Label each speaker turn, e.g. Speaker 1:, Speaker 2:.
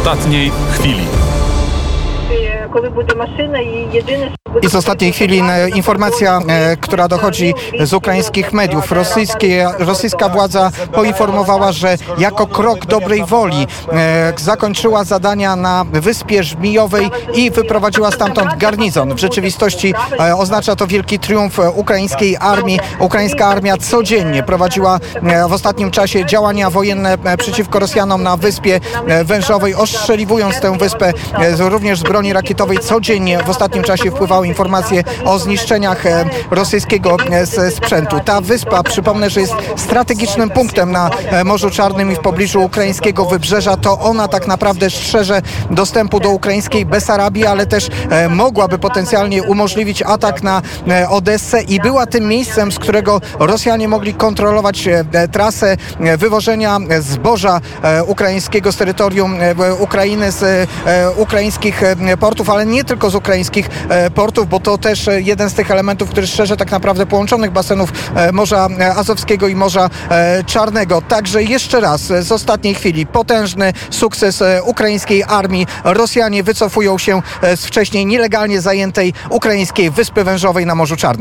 Speaker 1: ostatniej chwili.
Speaker 2: коли буде машина і єдине, що буде
Speaker 3: i z ostatniej chwili e, informacja, e, która dochodzi z ukraińskich mediów. Rosyjskie, rosyjska władza poinformowała, że jako krok dobrej woli e, zakończyła zadania na Wyspie Żmijowej i wyprowadziła stamtąd garnizon. W rzeczywistości oznacza to wielki triumf ukraińskiej armii. Ukraińska armia codziennie prowadziła w ostatnim czasie działania wojenne przeciwko Rosjanom na Wyspie Wężowej, ostrzeliwując tę wyspę również z broni rakietowej. Codziennie w ostatnim czasie wpływały informacje o zniszczeniach e, rosyjskiego e, sprzętu. Ta wyspa, przypomnę, że jest strategicznym punktem na e, Morzu Czarnym i w pobliżu ukraińskiego wybrzeża. To ona tak naprawdę strzeże dostępu do ukraińskiej Besarabii, ale też mogłaby potencjalnie umożliwić atak na Odessę i była tym miejscem, z którego Rosjanie mogli kontrolować trasę wywożenia zboża ukraińskiego z terytorium Ukrainy, z ukraińskich portów, ale nie tylko z ukraińskich e, bo to też e, jeden z tych elementów, który strzeże tak naprawdę połączonych basenów e, Morza e, Azowskiego i Morza Czarnego. Także jeszcze raz z ostatniej chwili potężny sukces ukraińskiej armii. Rosjanie wycofują się z wcześniej nielegalnie zajętej ukraińskiej Wyspy Wężowej na Morzu Czarnym.